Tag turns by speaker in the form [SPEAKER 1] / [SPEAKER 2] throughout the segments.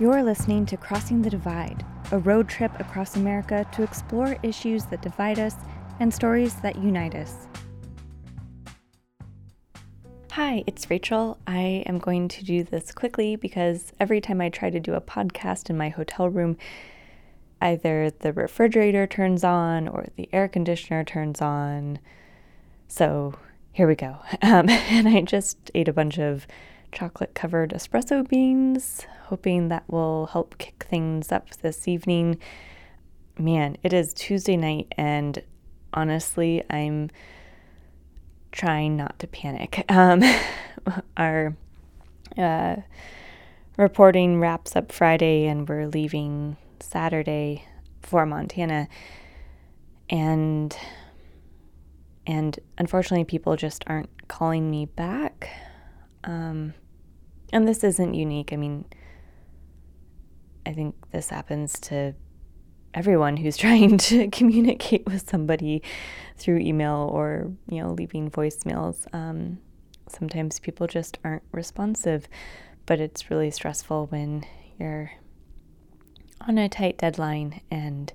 [SPEAKER 1] You're listening to Crossing the Divide, a road trip across America to explore issues that divide us and stories that unite us. Hi, it's Rachel. I am going to do this quickly because every time I try to do a podcast in my hotel room, either the refrigerator turns on or the air conditioner turns on. So here we go. Um, and I just ate a bunch of chocolate covered espresso beans, hoping that will help kick things up this evening. Man, it is Tuesday night, and honestly, I'm trying not to panic. Um, our uh, reporting wraps up Friday, and we're leaving Saturday for Montana. And and unfortunately, people just aren't calling me back. Um, and this isn't unique. I mean, I think this happens to everyone who's trying to communicate with somebody through email or, you know, leaving voicemails. Um, sometimes people just aren't responsive, but it's really stressful when you're on a tight deadline and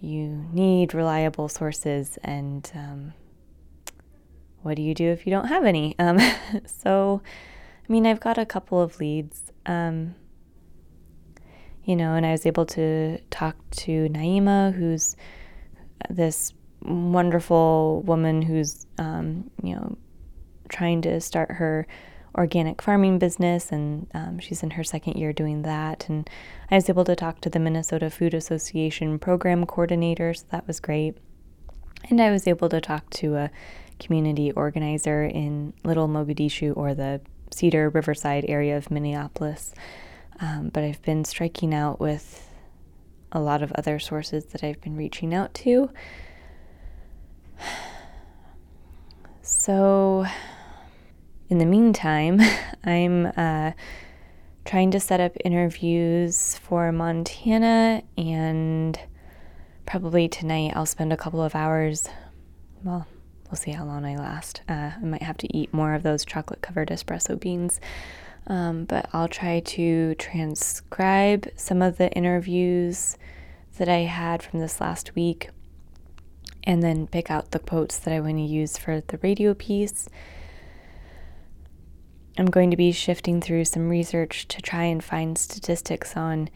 [SPEAKER 1] you need reliable sources and um, what do you do if you don't have any um, so mean i've got a couple of leads um, you know and i was able to talk to naima who's this wonderful woman who's um, you know trying to start her organic farming business, and um, she's in her second year doing that. And I was able to talk to the Minnesota Food Association program coordinator, so that was great. And I was able to talk to a community organizer in Little Mogadishu or the Cedar Riverside area of Minneapolis. Um, but I've been striking out with a lot of other sources that I've been reaching out to. So, in the meantime, I'm uh, trying to set up interviews for Montana, and probably tonight I'll spend a couple of hours. Well, we'll see how long I last. Uh, I might have to eat more of those chocolate covered espresso beans. Um, but I'll try to transcribe some of the interviews that I had from this last week and then pick out the quotes that I want to use for the radio piece I'm going to be shifting through some research to try and find statistics on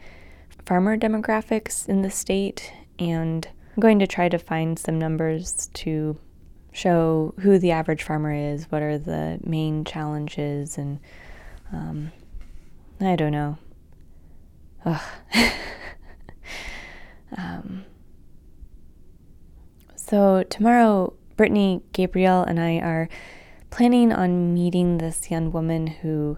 [SPEAKER 1] farmer demographics in the state, and I'm going to try to find some numbers to show who the average farmer is, what are the main challenges, and um, I don't know. um, so, tomorrow, Brittany, Gabrielle, and I are planning on meeting this young woman who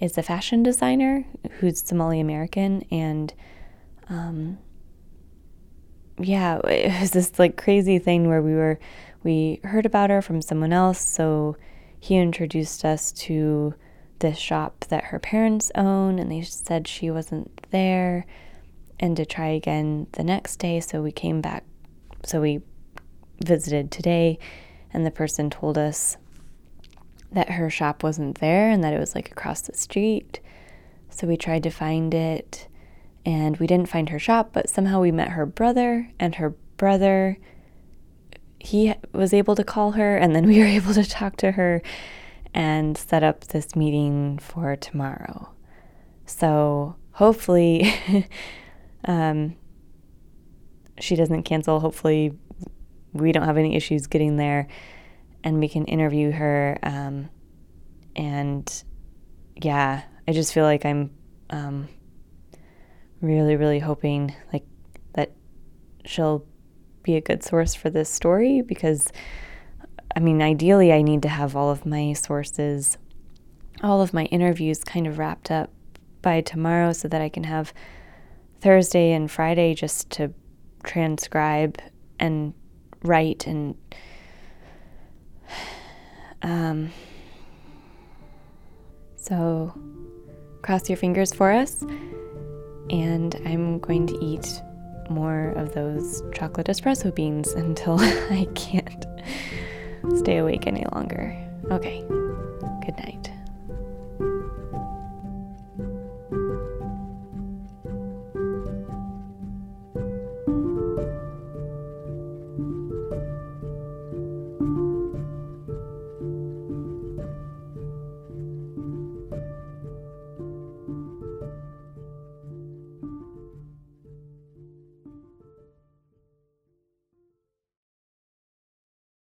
[SPEAKER 1] is a fashion designer who's Somali American and um, yeah, it was this like crazy thing where we were we heard about her from someone else, so he introduced us to this shop that her parents own and they said she wasn't there and to try again the next day, so we came back so we visited today and the person told us that her shop wasn't there and that it was like across the street. So we tried to find it and we didn't find her shop, but somehow we met her brother and her brother he was able to call her and then we were able to talk to her and set up this meeting for tomorrow. So hopefully um, she doesn't cancel. Hopefully we don't have any issues getting there and we can interview her. Um, and yeah, I just feel like I'm um, really, really hoping like that she'll be a good source for this story because I mean, ideally, I need to have all of my sources, all of my interviews kind of wrapped up by tomorrow so that I can have Thursday and Friday just to transcribe and write and um, so cross your fingers for us. And I'm going to eat more of those chocolate espresso beans until I can't stay awake any longer. Okay, good night.